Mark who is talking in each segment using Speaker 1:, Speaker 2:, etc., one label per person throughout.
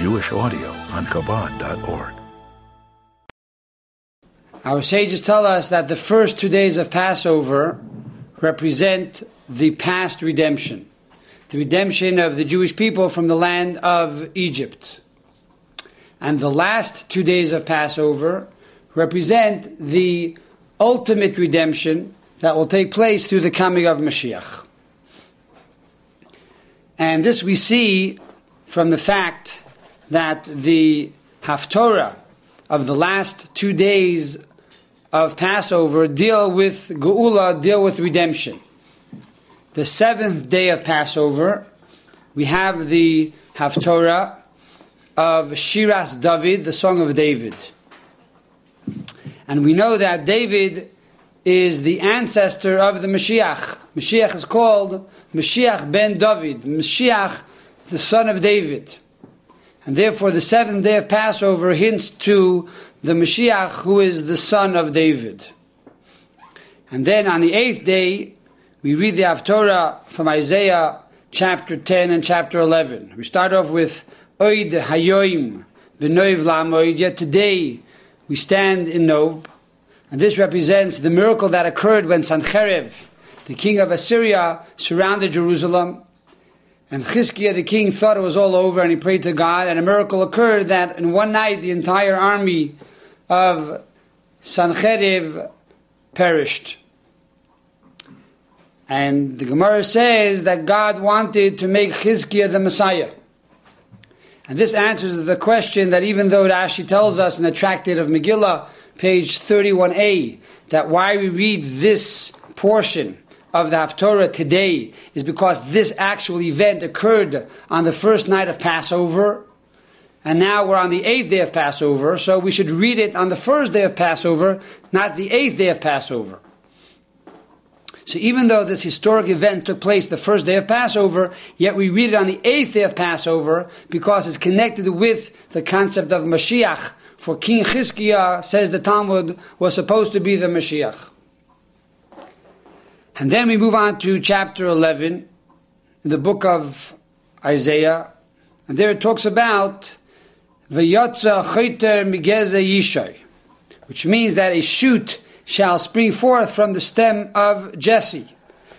Speaker 1: Jewish audio on Chabad.org.
Speaker 2: Our sages tell us that the first two days of Passover represent the past redemption, the redemption of the Jewish people from the land of Egypt. And the last two days of Passover represent the ultimate redemption that will take place through the coming of Mashiach. And this we see from the fact that the Haftorah of the last two days of Passover deal with Geula, deal with redemption. The seventh day of Passover, we have the Haftorah of Shiras David, the Song of David. And we know that David is the ancestor of the Mashiach. Mashiach is called Mashiach ben David, Mashiach, the son of David. And therefore, the seventh day of Passover hints to the Mashiach, who is the son of David. And then on the eighth day, we read the Haftorah from Isaiah chapter 10 and chapter 11. We start off with Oid Hayoim, B'Noiv Lamoid, yet today we stand in Nob. And this represents the miracle that occurred when Sancherev, the king of Assyria, surrounded Jerusalem. And Chizkiah, the king, thought it was all over and he prayed to God. And a miracle occurred that in one night the entire army of Sancherev perished. And the Gemara says that God wanted to make Chizkiah the Messiah. And this answers the question that even though Rashi tells us in the Tractate of Megillah, page 31a, that why we read this portion of the Haftorah today is because this actual event occurred on the first night of Passover, and now we're on the eighth day of Passover, so we should read it on the first day of Passover, not the eighth day of Passover. So even though this historic event took place the first day of Passover, yet we read it on the eighth day of Passover because it's connected with the concept of Mashiach. For King Chizkiah, says the Talmud, was supposed to be the Mashiach. And then we move on to chapter 11 in the book of Isaiah. And there it talks about V'yotza chayter yishay, which means that a shoot shall spring forth from the stem of Jesse,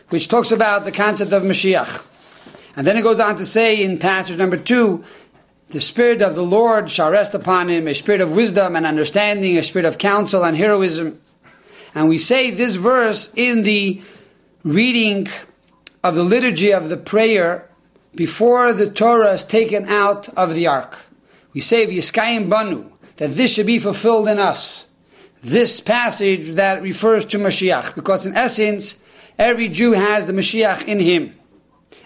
Speaker 2: which talks about the concept of Mashiach. And then it goes on to say in passage number two, the Spirit of the Lord shall rest upon him, a spirit of wisdom and understanding, a spirit of counsel and heroism. And we say this verse in the reading of the liturgy of the prayer before the Torah is taken out of the ark. We say V'yiskayim banu, that this should be fulfilled in us. This passage that refers to Mashiach, because in essence, every Jew has the Mashiach in him.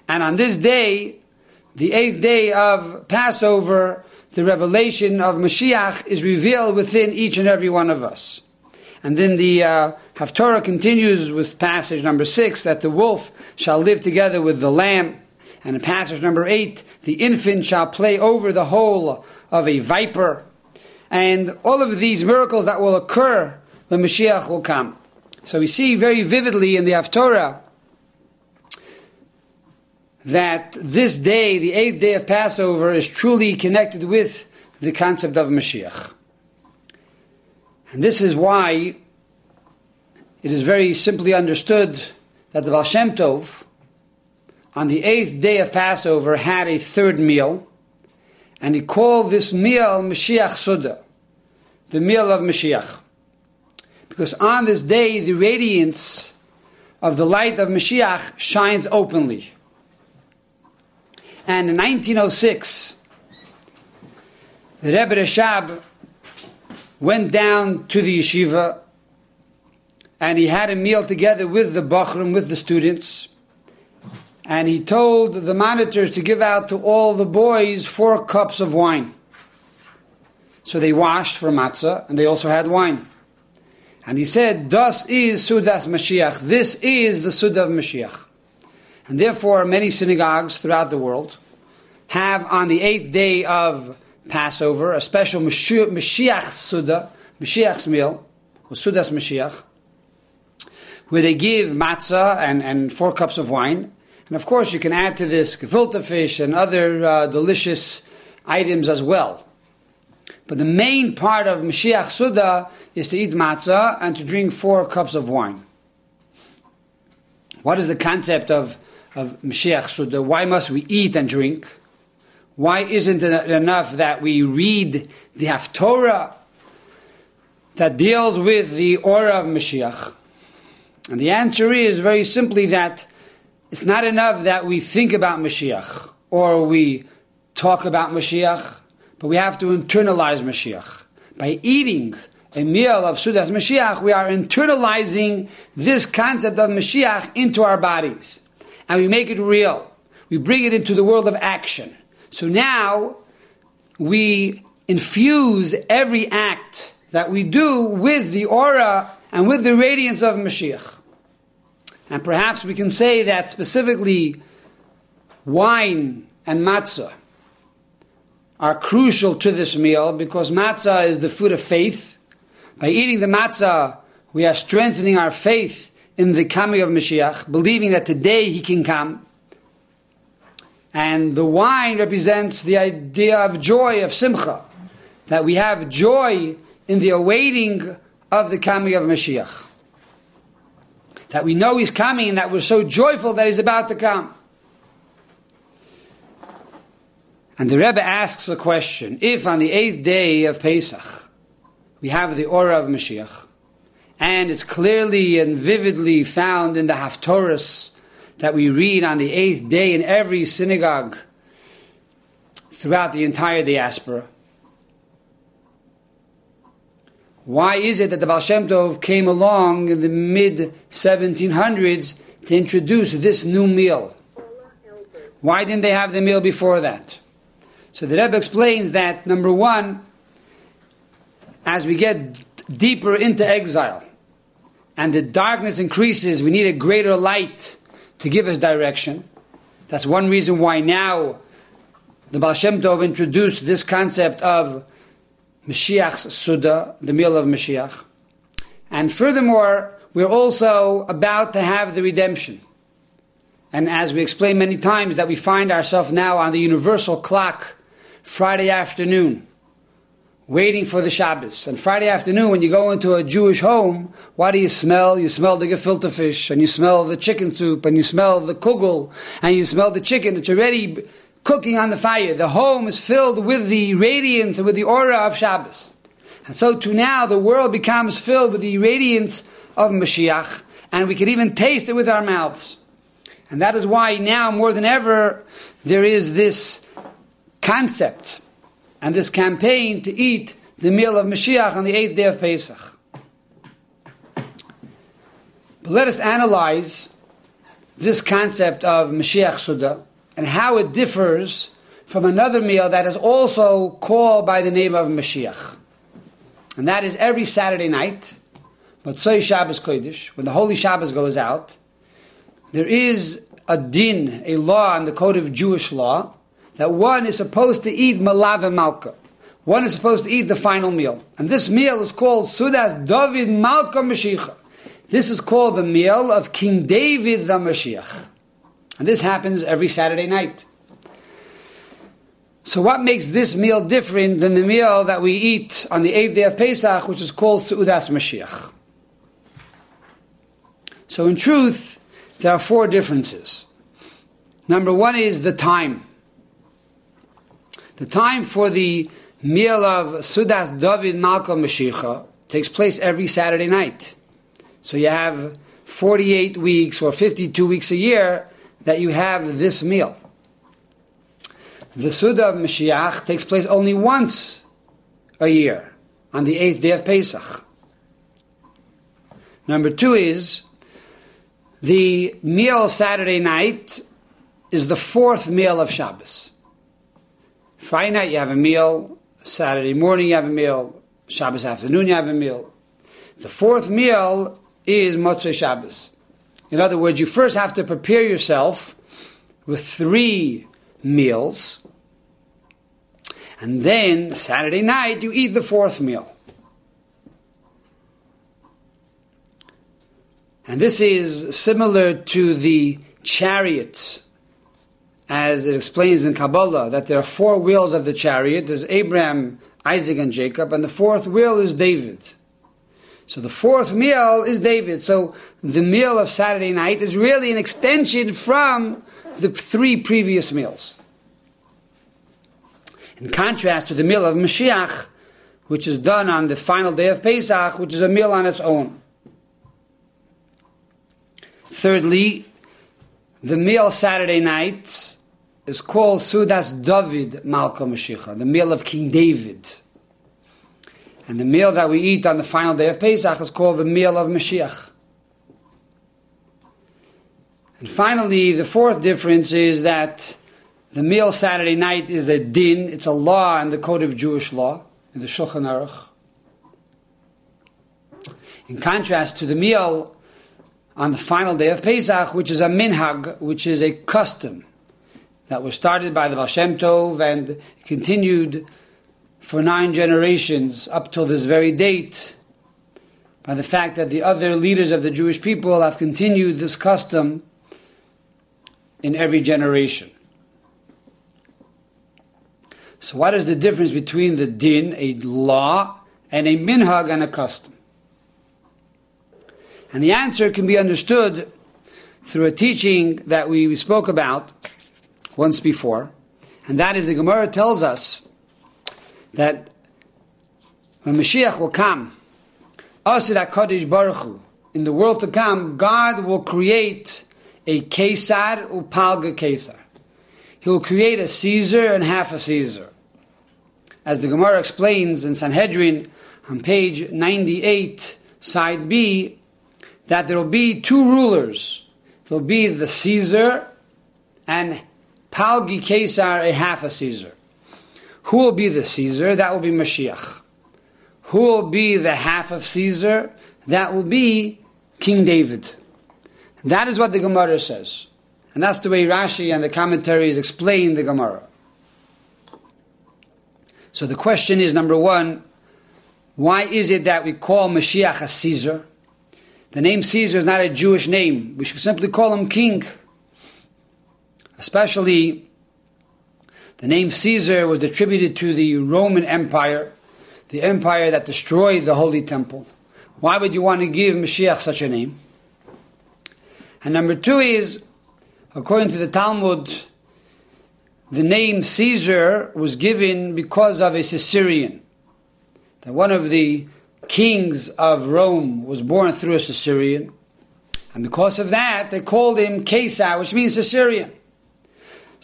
Speaker 2: And on this day, the eighth day of Passover, the revelation of Mashiach is revealed within each and every one of us. And then the uh, Haftorah continues with passage number six that the wolf shall live together with the lamb. And in passage number eight, the infant shall play over the hole of a viper. And all of these miracles that will occur when Mashiach will come. So we see very vividly in the Haftorah that this day, the eighth day of Passover, is truly connected with the concept of Mashiach. And this is why it is very simply understood that the Baal Shem Tov, on the eighth day of Passover, had a third meal, and he called this meal Mashiach Suda, the meal of Mashiach. Because on this day, the radiance of the light of Mashiach shines openly. And in 1906, the Rebbe Rashab went down to the yeshiva and he had a meal together with the Bachrim, with the students. And he told the monitors to give out to all the boys four cups of wine. So they washed for matzah and they also had wine. And he said, Thus is Sudas Mashiach. This is the Suda of Mashiach. And therefore, many synagogues throughout the world have on the eighth day of Passover a special Mashiach Suda, Mashiach's meal, or Sudas Mashiach, where they give matzah and, and four cups of wine. And of course, you can add to this gefilte fish and other uh, delicious items as well. But the main part of Mashiach Suda is to eat matzah and to drink four cups of wine. What is the concept of, of Mashiach Suda? Why must we eat and drink? Why isn't it enough that we read the Haftorah that deals with the aura of Mashiach? And the answer is very simply that it's not enough that we think about Mashiach or we talk about Mashiach, but we have to internalize Mashiach. By eating a meal of Sudas Mashiach, we are internalizing this concept of Mashiach into our bodies. And we make it real. We bring it into the world of action. So now we infuse every act that we do with the aura and with the radiance of Mashiach. And perhaps we can say that specifically wine and matzah are crucial to this meal because matzah is the food of faith. By eating the matzah, we are strengthening our faith in the coming of Mashiach, believing that today he can come. And the wine represents the idea of joy, of simcha, that we have joy in the awaiting of the coming of Mashiach. That we know he's coming and that we're so joyful that he's about to come. And the Rebbe asks a question if on the eighth day of Pesach we have the aura of Mashiach, and it's clearly and vividly found in the Haftorahs that we read on the eighth day in every synagogue throughout the entire diaspora. Why is it that the Baal Shem Tov came along in the mid 1700s to introduce this new meal? Why didn't they have the meal before that? So the Rebbe explains that number one, as we get deeper into exile and the darkness increases, we need a greater light to give us direction. That's one reason why now the Baal Shem Tov introduced this concept of Mashiach's Suda, the meal of Mashiach. And furthermore, we're also about to have the redemption. And as we explained many times, that we find ourselves now on the universal clock Friday afternoon, waiting for the Shabbos. And Friday afternoon, when you go into a Jewish home, what do you smell? You smell the gefilte fish, and you smell the chicken soup, and you smell the kugel, and you smell the chicken. It's already cooking on the fire. The home is filled with the radiance and with the aura of Shabbos. And so to now, the world becomes filled with the radiance of Mashiach, and we can even taste it with our mouths. And that is why now, more than ever, there is this concept and this campaign to eat the meal of Mashiach on the eighth day of Pesach. But let us analyze this concept of Mashiach Suda and how it differs from another meal that is also called by the name of Mashiach. And that is every Saturday night, but Motzei Shabbos Kodesh, when the Holy Shabbos goes out, there is a din, a law in the code of Jewish law, that one is supposed to eat malav and malka. One is supposed to eat the final meal. And this meal is called Sudas David Malka Mashiach. This is called the meal of King David the Mashiach. And this happens every Saturday night. So what makes this meal different than the meal that we eat on the eighth day of Pesach, which is called Su'udas Mashiach? So in truth, there are four differences. Number one is the time. The time for the meal of Sudas David Malka Mashiach takes place every Saturday night. So you have 48 weeks or 52 weeks a year that you have this meal. The Suda of Mashiach takes place only once a year, on the eighth day of Pesach. Number two is the meal Saturday night is the fourth meal of Shabbos. Friday night you have a meal, Saturday morning you have a meal, Shabbos afternoon you have a meal. The fourth meal is Motzei Shabbos. In other words, you first have to prepare yourself with three meals, and then Saturday night you eat the fourth meal. And this is similar to the chariot as it explains in Kabbalah, that there are four wheels of the chariot. There's Abraham, Isaac, and Jacob, and the fourth wheel is David. So the fourth meal is David. So the meal of Saturday night is really an extension from the three previous meals. In contrast to the meal of Mashiach, which is done on the final day of Pesach, which is a meal on its own. Thirdly, the meal Saturday night is called Sudas David Malka Mashiach, the meal of King David. And the meal that we eat on the final day of Pesach is called the meal of Mashiach. And finally, the fourth difference is that the meal Saturday night is a din, it's a law in the code of Jewish law, in the Shulchan Aruch. In contrast to the meal on the final day of Pesach, which is a minhag, which is a custom that was started by the Baal Tov and continued for nine generations up till this very date by the fact that the other leaders of the Jewish people have continued this custom in every generation. So, what is the difference between the din, a law, and a minhag and a custom? And the answer can be understood through a teaching that we spoke about once before, and that is the Gemara tells us that when Mashiach will come, Asid HaKadosh Baruch Hu, in the world to come, God will create a Caesar upalga Caesar. He will create a Caesar and half a Caesar. As the Gemara explains in Sanhedrin on page 98, side B, that there will be two rulers. There will be the Caesar and Palgi Caesar, a half a Caesar. Who will be the Caesar? That will be Mashiach. Who will be the half of Caesar? That will be King David. That is what the Gemara says. And that's the way Rashi and the commentaries explain the Gemara. So the question is number one, why is it that we call Mashiach a Caesar? The name Caesar is not a Jewish name. We should simply call him king. Especially, the name Caesar was attributed to the Roman Empire, the empire that destroyed the Holy Temple. Why would you want to give Mashiach such a name? And number two is, according to the Talmud, the name Caesar was given because of a Caesarian. That one of the kings of Rome was born through a Caesarian. And because of that, they called him Caesar, which means Caesarian.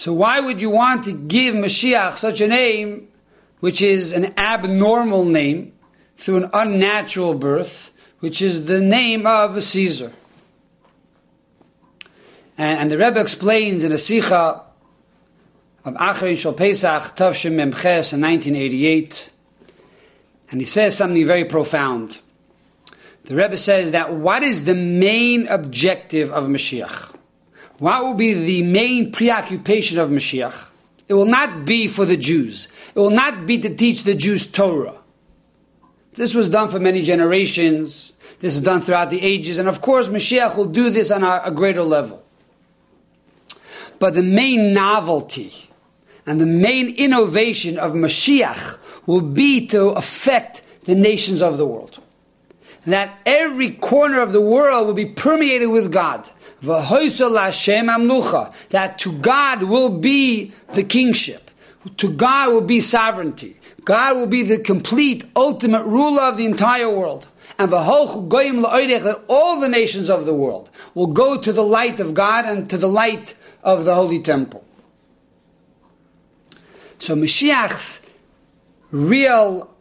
Speaker 2: So why would you want to give Mashiach such a name, which is an abnormal name, through an unnatural birth, which is the name of a Caesar? And, and the Rebbe explains in a Sikha of Acharon Shel Pesach, Tavshim Memches in 1988, and he says something very profound. The Rebbe says that what is the main objective of Mashiach? What will be the main preoccupation of Mashiach? It will not be for the Jews. It will not be to teach the Jews Torah. This was done for many generations. This is done throughout the ages. And of course, Mashiach will do this on a, greater level. But the main novelty and the main innovation of Mashiach will be to affect the nations of the world. That every corner of the world will be permeated with God. That to God will be the kingship. To God will be sovereignty. God will be the complete, ultimate ruler of the entire world. And that all the nations of the world will go to the light of God and to the light of the Holy Temple. So Mashiach's real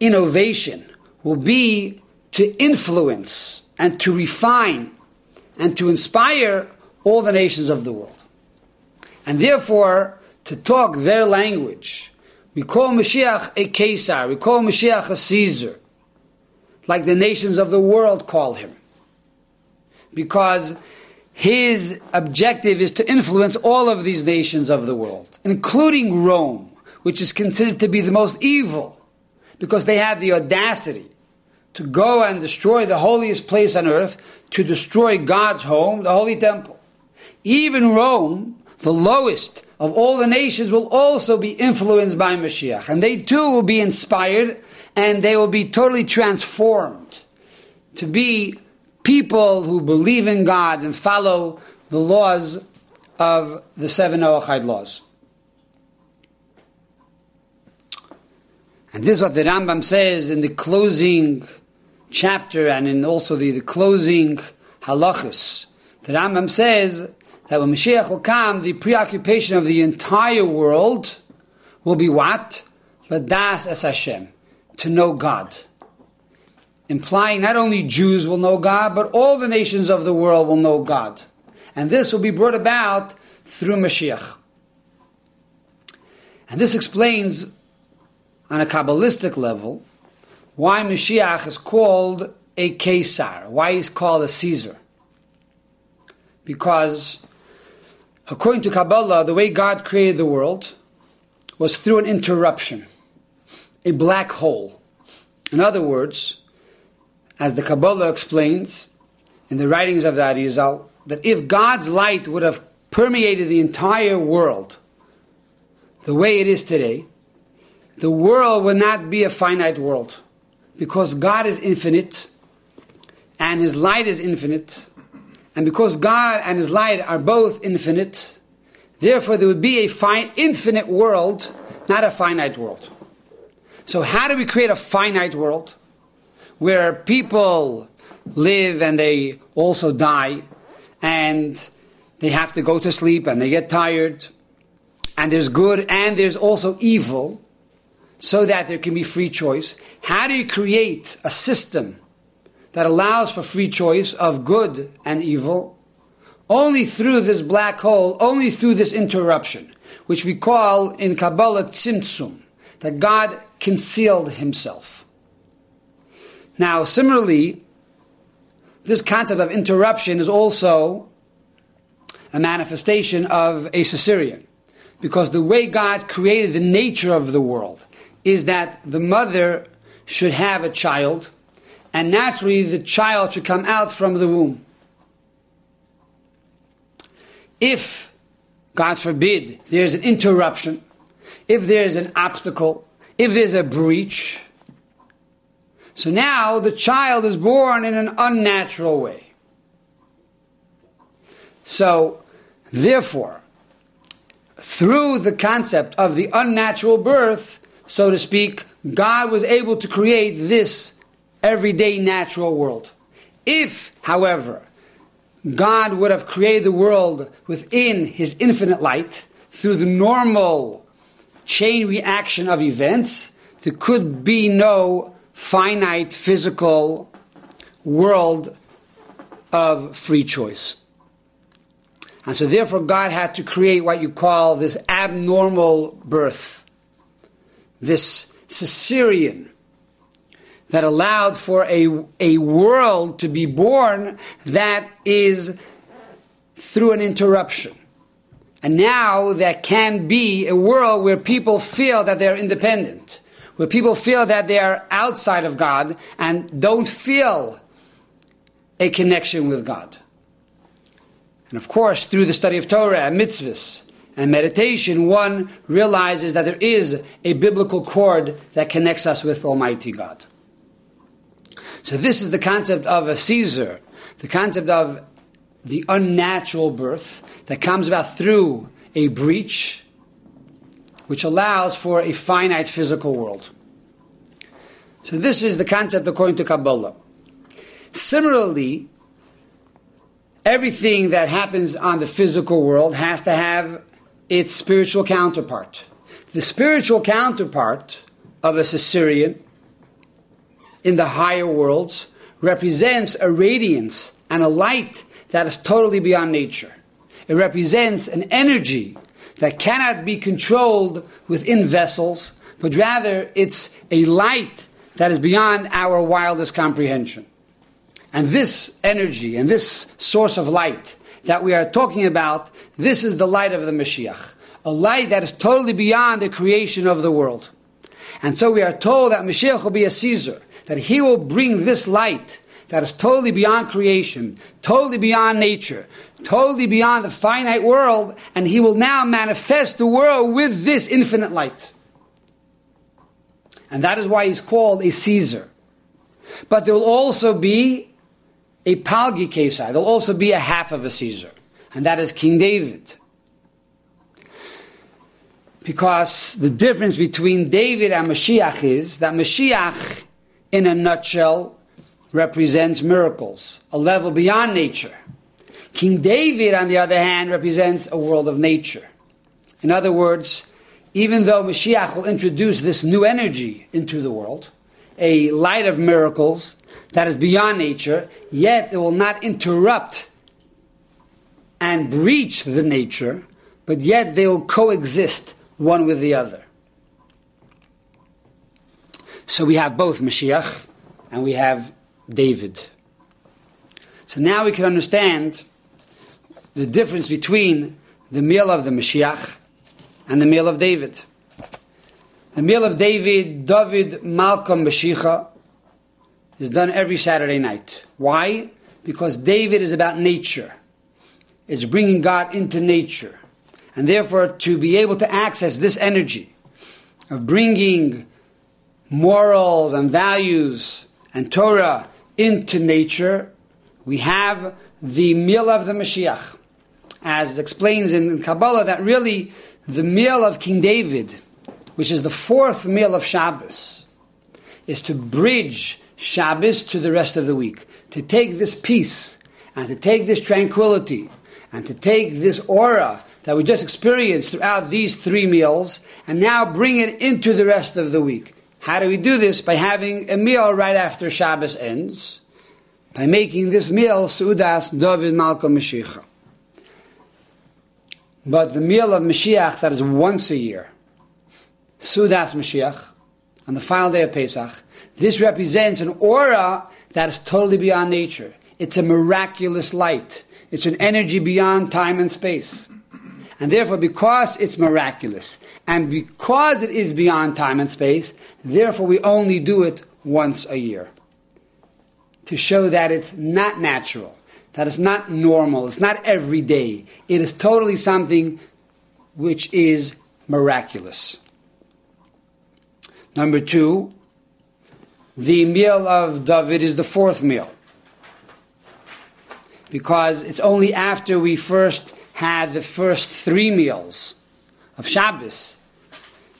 Speaker 2: innovation will be to influence and to refine and to inspire all the nations of the world. And therefore, to talk their language, we call Mashiach a Caesar, we call Mashiach a Caesar, like the nations of the world call him. Because his objective is to influence all of these nations of the world, including Rome, which is considered to be the most evil, because they have the audacity to go and destroy the holiest place on earth, to destroy God's home, the Holy Temple. Even Rome, the lowest of all the nations, will also be influenced by Mashiach. And they too will be inspired and they will be totally transformed to be people who believe in God and follow the laws of the seven Noahide laws. And this is what the Rambam says in the closing chapter and in also the, the closing halachas. The Rambam says that when Mashiach will come, the preoccupation of the entire world will be what? das es Hashem, to know God. Implying not only Jews will know God, but all the nations of the world will know God. And this will be brought about through Mashiach. And this explains, on a Kabbalistic level, why Mashiach is called a Caesar, why he's called a Caesar. Because, according to Kabbalah, the way God created the world was through an interruption, a black hole. In other words, as the Kabbalah explains in the writings of the Arizal, that if God's light would have permeated the entire world the way it is today, the world would not be a finite world because God is infinite and His light is infinite, and because God and His light are both infinite, therefore there would be a fi- infinite world, not a finite world. So, how do we create a finite world where people live and they also die and they have to go to sleep and they get tired and there's good and there's also evil? So that there can be free choice. How do you create a system that allows for free choice of good and evil? Only through this black hole, only through this interruption, which we call in Kabbalah tzimtzum, that God concealed himself. Now, similarly, this concept of interruption is also a manifestation of a Caesarean, because the way God created the nature of the world, is that the mother should have a child, and naturally the child should come out from the womb. If, God forbid, there's an interruption, if there's an obstacle, if there's a breach, so now the child is born in an unnatural way. So, therefore, through the concept of the unnatural birth, so to speak, God was able to create this everyday natural world. If, however, God would have created the world within his infinite light through the normal chain reaction of events, there could be no finite physical world of free choice. And so, therefore, God had to create what you call this abnormal birth this Caesarean that allowed for a, a world to be born that is through an interruption. And now there can be a world where people feel that they're independent, where people feel that they are outside of God and don't feel a connection with God. And of course, through the study of Torah and mitzvahs, and meditation, one realizes that there is a umbilical cord that connects us with Almighty God. So, this is the concept of a Caesar, the concept of the unnatural birth that comes about through a breach, which allows for a finite physical world. So, this is the concept according to Kabbalah. Similarly, everything that happens on the physical world has to have its spiritual counterpart. The spiritual counterpart of a Caesarean in the higher worlds represents a radiance and a light that is totally beyond nature. It represents an energy that cannot be controlled within vessels, but rather it's a light that is beyond our wildest comprehension. And this energy and this source of light that we are talking about, this is the light of the Mashiach. A light that is totally beyond the creation of the world. And so we are told that Mashiach will be a Caesar, that he will bring this light that is totally beyond creation, totally beyond nature, totally beyond the finite world, and he will now manifest the world with this infinite light. And that is why he's called a Caesar. But there will also be a Palgi Caesar. There will also be a half of a Caesar. And that is King David. Because the difference between David and Mashiach is that Mashiach, in a nutshell, represents miracles, a level beyond nature. King David, on the other hand, represents a world of nature. In other words, even though Mashiach will introduce this new energy into the world, a light of miracles that is beyond nature, yet it will not interrupt and breach the nature, but yet they will coexist one with the other. So we have both Mashiach and we have David. So now we can understand the difference between the meal of the Mashiach and the meal of David. The meal of David, David Malka Mashiach, is done every Saturday night. Why? Because David is about nature. It's bringing God into nature. And therefore, to be able to access this energy of bringing morals and values and Torah into nature, we have the meal of the Mashiach. As explains in Kabbalah, that really the meal of King David, which is the fourth meal of Shabbos, is to bridge Shabbos to the rest of the week. To take this peace and to take this tranquility and to take this aura that we just experienced throughout these three meals and now bring it into the rest of the week. How do we do this? By having a meal right after Shabbos ends, by making this meal Sudas David Malka Mashiach. But the meal of Mashiach that is once a year, Sudas Mashiach, on the final day of Pesach, this represents an aura that is totally beyond nature. It's a miraculous light. It's an energy beyond time and space. And therefore, because it's miraculous, and because it is beyond time and space, therefore we only do it once a year. To show that it's not natural, that it's not normal, it's not every day. It is totally something which is miraculous. Number two, the meal of David is the fourth meal. Because it's only after we first had the first three meals of Shabbos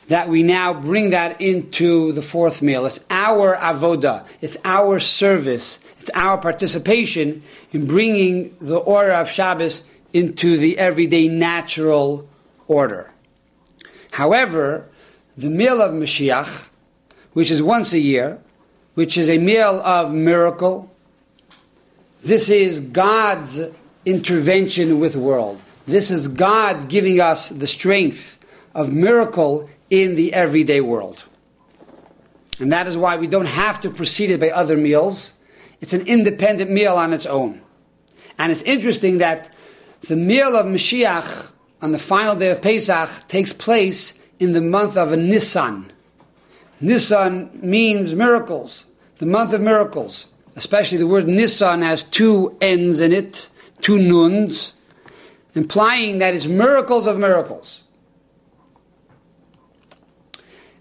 Speaker 2: that we now bring that into the fourth meal. It's our avoda, it's our service, it's our participation in bringing the order of Shabbos into the everyday natural order. However, the meal of Mashiach, which is once a year, which is a meal of miracle, this is God's intervention with the world. This is God giving us the strength of miracle in the everyday world. And that is why we don't have to precede it by other meals. It's an independent meal on its own. And it's interesting that the meal of Mashiach on the final day of Pesach takes place in the month of Nisan. Nisan means miracles, the month of miracles. Especially the word Nisan has two N's in it, two nuns implying that it's miracles of miracles.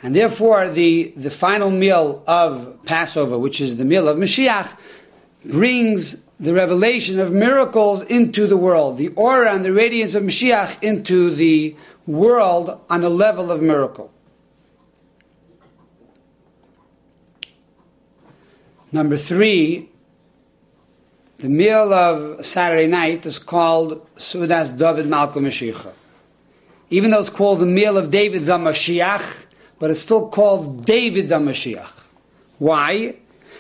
Speaker 2: And therefore, the, the final meal of Passover, which is the meal of Mashiach, brings the revelation of miracles into the world, the aura and the radiance of Mashiach into the world on a level of miracle. Number three, the meal of Saturday night is called Sudas David Malka Mashiach. Even though it's called the meal of David the Mashiach, but it's still called David the Mashiach. Why?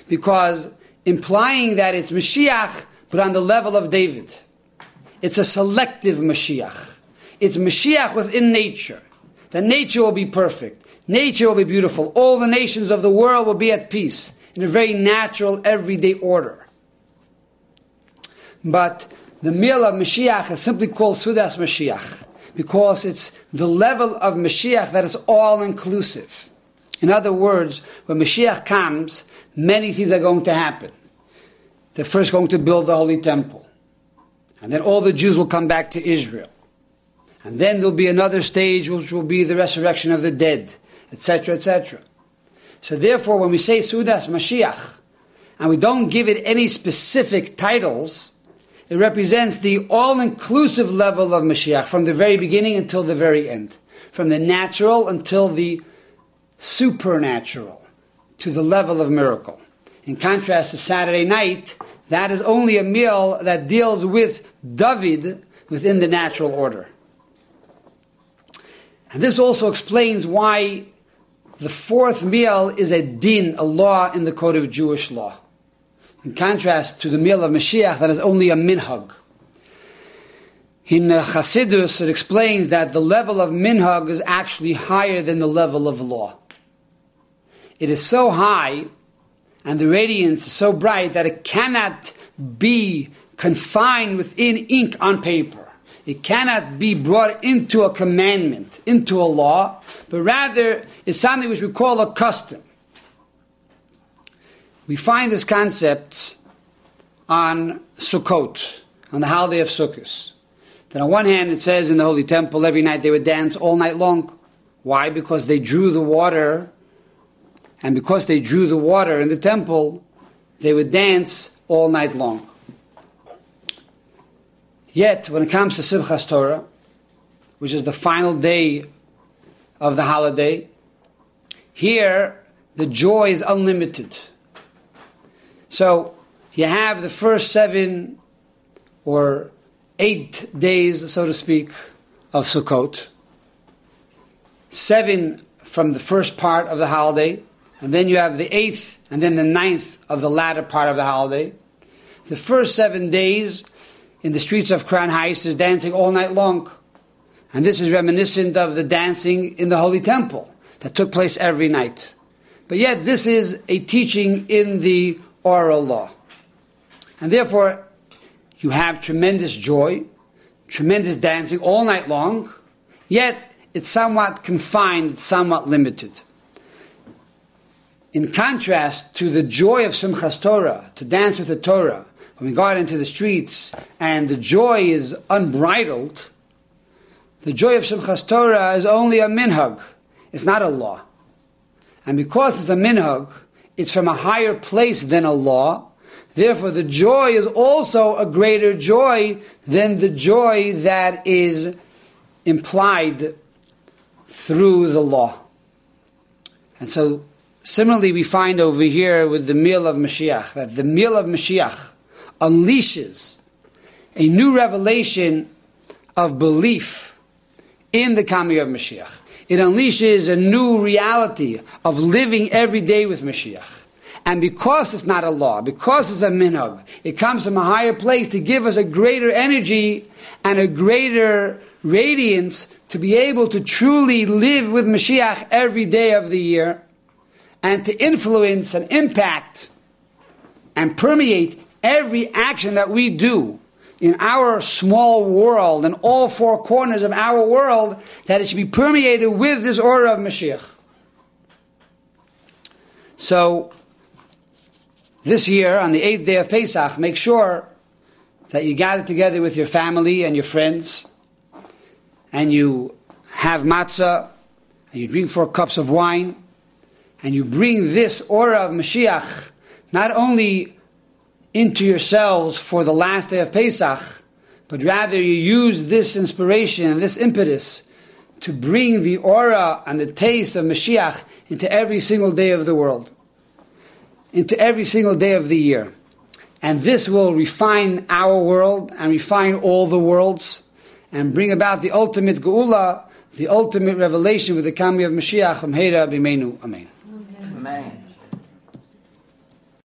Speaker 2: Because implying that it's Mashiach, but on the level of David. It's a selective Mashiach. It's Mashiach within nature. The nature will be perfect. Nature will be beautiful. All the nations of the world will be at peace in a very natural, everyday order. But the meal of Mashiach is simply called Sudas Mashiach because it's the level of Mashiach that is all inclusive. In other words, when Mashiach comes, many things are going to happen. They're first going to build the Holy Temple. And then all the Jews will come back to Israel. And then there'll be another stage which will be the resurrection of the dead, etc., etc. So therefore, when we say Sudas Mashiach, and we don't give it any specific titles, it represents the all-inclusive level of Mashiach, from the very beginning until the very end. From the natural until the supernatural, to the level of miracle. In contrast to Saturday night, that is only a meal that deals with David within the natural order. And this also explains why the fourth meal is a din, a law in the code of Jewish law. In contrast to the meal of Mashiach, that is only a minhag. In uh, Chassidus, it explains that the level of minhag is actually higher than the level of law. It is so high and the radiance is so bright that it cannot be confined within ink on paper. It cannot be brought into a commandment, into a law, but rather it's something which we call a custom. We find this concept on Sukkot, on the holiday of Sukkot. That on one hand it says in the Holy Temple every night they would dance all night long. Why? Because they drew the water and because they drew the water in the temple, they would dance all night long. Yet, when it comes to Simchas Torah, which is the final day of the holiday, here the joy is unlimited. So, you have the first seven or eight days, so to speak, of Sukkot. Seven from the first part of the holiday, and then you have the eighth and then the ninth of the latter part of the holiday. The first seven days in the streets of Crown Heights is dancing all night long. And this is reminiscent of the dancing in the Holy Temple that took place every night. But yet, this is a teaching in the oral law. And therefore, you have tremendous joy, tremendous dancing all night long, yet it's somewhat confined, somewhat limited. In contrast to the joy of Simchas Torah, to dance with the Torah, when we go out into the streets and the joy is unbridled, the joy of Simchas Torah is only a minhag. It's not a law. And because it's a minhag, it's from a higher place than a law. Therefore, the joy is also a greater joy than the joy that is implied through the law. And so Similarly, we find over here with the meal of Mashiach that the meal of Mashiach unleashes a new revelation of belief in the coming of Mashiach. It unleashes a new reality of living every day with Mashiach. And because it's not a law, because it's a minhag, it comes from a higher place to give us a greater energy and a greater radiance to be able to truly live with Mashiach every day of the year and to influence and impact and permeate every action that we do in our small world and all four corners of our world, that it should be permeated with this order of Mashiach. So, this year, on the eighth day of Pesach, make sure that you gather together with your family and your friends, and you have matzah, and you drink four cups of wine, and you bring this aura of Mashiach not only into yourselves for the last day of Pesach, but rather you use this inspiration and this impetus to bring the aura and the taste of Mashiach into every single day of the world, into every single day of the year. And this will refine our world and refine all the worlds and bring about the ultimate geula, the ultimate revelation with the coming of Mashiach. Amen.
Speaker 3: Amen.